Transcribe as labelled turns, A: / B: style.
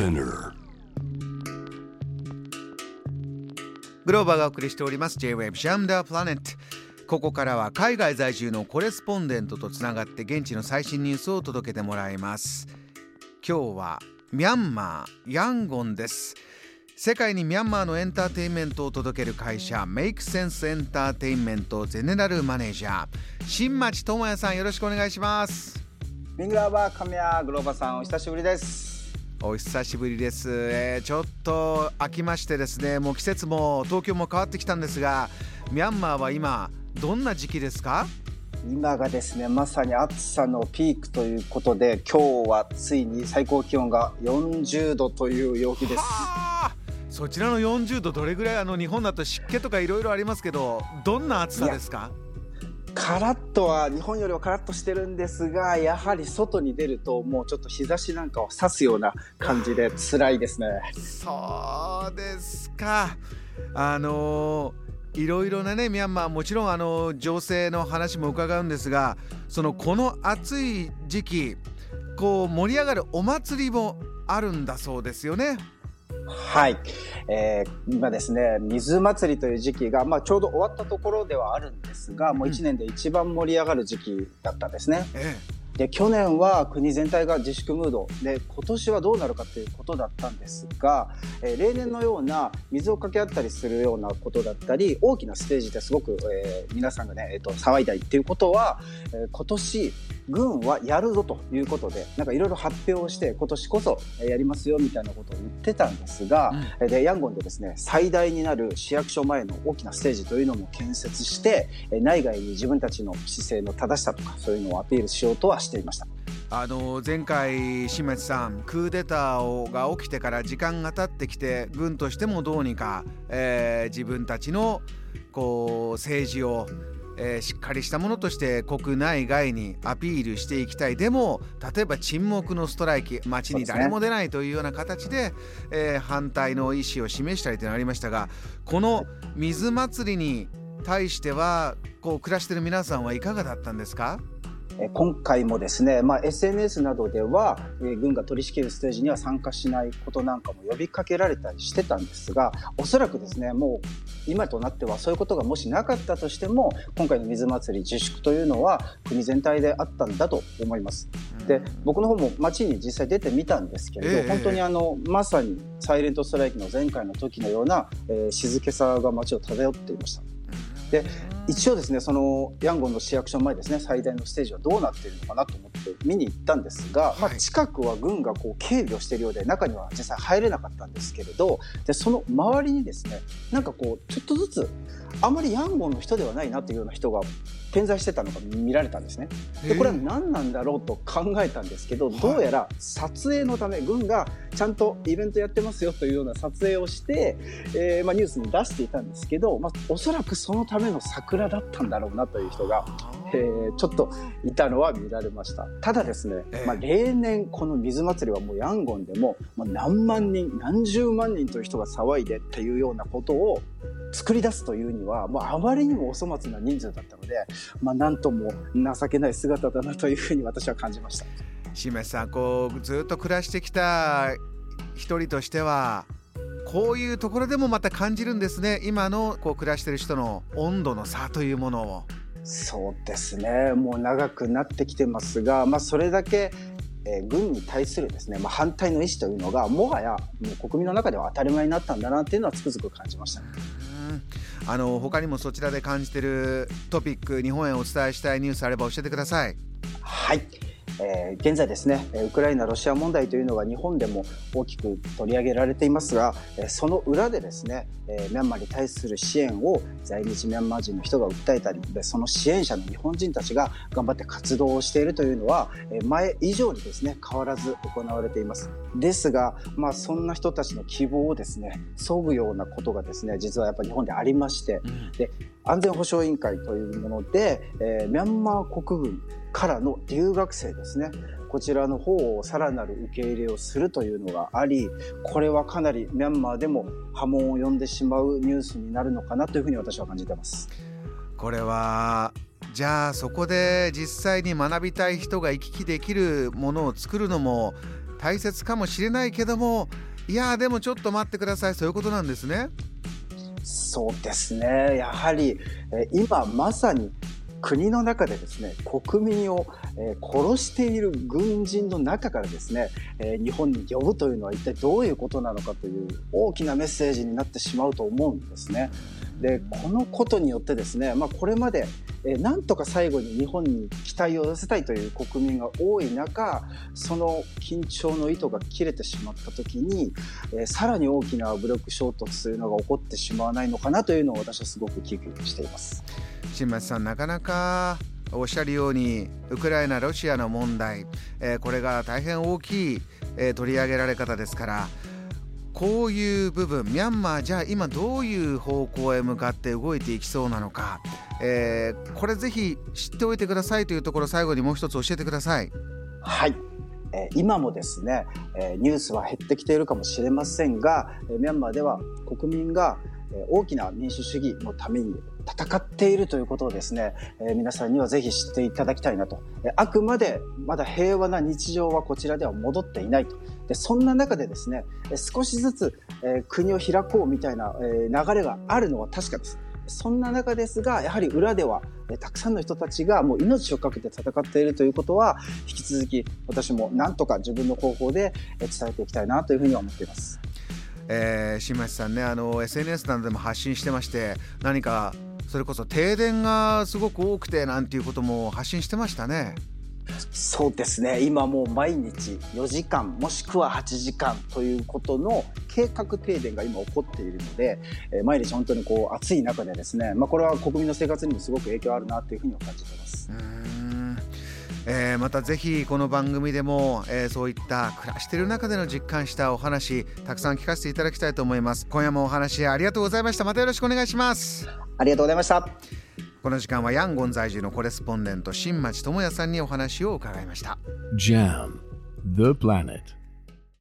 A: Spinner.
B: グローバーがお送りしております。J-Wave ジャムダープラネットここからは海外在住のコレスポンデントとつながって現地の最新ニュースを届けてもらいます。今日はミャンマーヤンゴンです。世界にミャンマーのエンターテインメントを届ける会社メイクセンスエンターテインメントゼネラルマネージャー。新町智也さんよろしくお願いします。
C: ミングラーバー神谷グローバさんお久しぶりです
B: お久しぶりです、えーちょっと飽きましてですねもう季節も東京も変わってきたんですがミャンマーは今どんな時期ですか？
C: 今がですねまさに暑さのピークということで今日はついに最高気温が40度という陽気です。
B: はあそちらの40度どれぐらいあの日本だと湿気とかいろいろありますけどどんな暑さですか？
C: カラッとは日本よりはカラッとしてるんですがやはり外に出るともうちょっと日差しなんかを刺すような感じで辛いですね
B: そうですかあのいろいろなねミャンマーもちろんあの情勢の話も伺うんですがそのこの暑い時期こう盛り上がるお祭りもあるんだそうですよね。
C: はい、えー今ですね水祭りという時期が、まあ、ちょうど終わったところではあるんですがもう1年で一番盛り上がる時期だったんですね。
B: え
C: で去年は国全体が自粛ムード。で今年はどうなるかということだったんですが、えー例年のような水をかけ合ったりするようなことだったり大きなステージですごく、えー皆さんがね、えー、と騒いだりっていうことは、えー今年軍はやるぞということでなんかいろいろ発表をして今年こそえーやりますよみたいなことを言ってたんですが、えーでヤンゴンでですね最大になる市役所前の大きなステージというのも建設してえー内外に自分たちの姿勢の正しさとかそういうのをアピールしようとはしてしていました。
B: あの前回新町さんクーデターが起きてから時間が経ってきて軍としてもどうにか、えー自分たちのこう政治を、えーしっかりしたものとして国内外にアピールしていきたいでも例えば沈黙のストライキ街に誰も出ないというような形でえー反対の意思を示したりというのがありましたがこの水祭りに対してはこう暮らしている皆さんはいかがだったんですか？
C: 今回もですね、まあ、SNS などでは、えー軍が取り仕切るステージには参加しないことなんかも呼びかけられたりしてたんですがおそらくですねもう今となってはそういうことがもしなかったとしても今回の水祭り自粛というのは国全体であったんだと思います。で僕の方も街に実際出てみたんですけれど、
B: ええ
C: 本当にあのまさにサイレントストライキの前回の時のような、えー静けさが街を漂っていました。で一応ですねそのヤンゴンの市役所前ですね最大のステージはどうなっているのかなと思って見に行ったんですが、まあ、
B: はい
C: 近くは軍がこう警備をしているようで中には実際入れなかったんですけれどでその周りにですねなんかこうちょっとずつあまりヤンゴンの人ではないなというような人が点在してたのが見られたんですね。でこれは何なんだろうと考えたんですけど、どうやら撮影のため軍がちゃんとイベントやってますよというような撮影をして、えーまあ、ニュースに出していたんですけど、まあ、おそらくそのための桜だったんだろうなという人が、えーちょっといたのは見られました。ただですね、
B: ええ。
C: まあ、例年この水祭りはもうヤンゴンでも、まあ、何万人何十万人という人が騒いでっていうようなことを作り出すというには、まあ、あまりにもお粗末な人数だったので、まあ、なんとも情けない姿だなというふうに私は感じました。
B: 新町さんこうずっと暮らしてきた一人としてはこういうところでもまた感じるんですね今のこう暮らしてる人の温度の差というものを。
C: そうですねもう長くなってきてますが、まあ、それだけ、えー軍に対するですね、まあ、反対の意思というのがもはやもう国民の中では当たり前になったんだなっていうのはつくづく感じました。
B: うあの他にもそちらで感じているトピック日本へお伝えしたいニュースあれば教えてください。
C: はい、えー現在ですねえーウクライナ・ロシア問題というのが日本でも大きく取り上げられていますがえーその裏でですねえーミャンマーに対する支援を在日ミャンマー人の人が訴えたりでその支援者の日本人たちが頑張って活動をしているというのはえー前以上にですね変わらず行われています。ですが、まあ、そんな人たちの希望をですねそぐようなことがですね実はやっぱり日本でありまして安全保障委員会というもので、えーミャンマー国軍からの留学生ですねこちらの方をさらなる受け入れをするというのがありこれはかなりミャンマーでも波紋を呼んでしまうニュースになるのかなというふうに私は感じてます。
B: これはじゃあそこで実際に学びたい人が行き来できるものを作るのも大切かもしれないけどもいやでもちょっと待ってくださいそういうことなんですね。
C: そうですね。やはり今まさに国の中でですね国民を殺している軍人の中からですね日本に呼ぶというのは一体どういうことなのかという大きなメッセージになってしまうと思うんですね。でこのことによってですね、まあ、これまでえなんとか最後に日本に期待を寄せたいという国民が多い中その緊張の糸が切れてしまった時に、えさらに大きな武力衝突というのが起こってしまわないのかなというのを私はすごく危惧しています。
B: 新町さんなかなかおっしゃるようにウクライナロシアの問題、えー、これが大変大きい、えー、取り上げられ方ですからこういう部分ミャンマーじゃあ今どういう方向へ向かって動いていきそうなのか、えー、これぜひ知っておいてくださいというところ最後にもう一つ教えてください。
C: はいえ今もですね、えニュースは減ってきているかもしれませんが、えミャンマーでは国民が大きな民主主義のために戦っているということをですね、え皆さんにはぜひ知っていただきたいなと。あくまでまだ平和な日常はこちらでは戻っていないと。でそんな中でですね、少しずつ、え国を開こうみたいな、え流れがあるのは確かです。そんな中ですが、やはり裏では、えたくさんの人たちがもう命を懸けて戦っているということは、引き続き私も何とか自分の方法でえ伝えていきたいなというふうに思っています。
B: えー、新町さんねあの SNS などでも発信してまして何かそれこそ停電がすごく多くてなんていうことも発信してましたね。
C: そうですね。今もう毎日4時間もしくは8時間ということの計画停電が今起こっているので、えー、毎日本当にこう暑い中でですね、まあ、これは国民の生活にもすごく影響あるなというふうには感じています。
B: えー、またぜひこの番組でも、えー、そういった暮らしている中での実感したお話たくさん聞かせていただきたいと思います。今夜もお話ありがとうございました。またよろしくお願いします
C: ありがとうございました。
B: この時間はヤンゴン在住のコレスポンデント新町智也さんにお話を伺いました。
A: JAM The Planet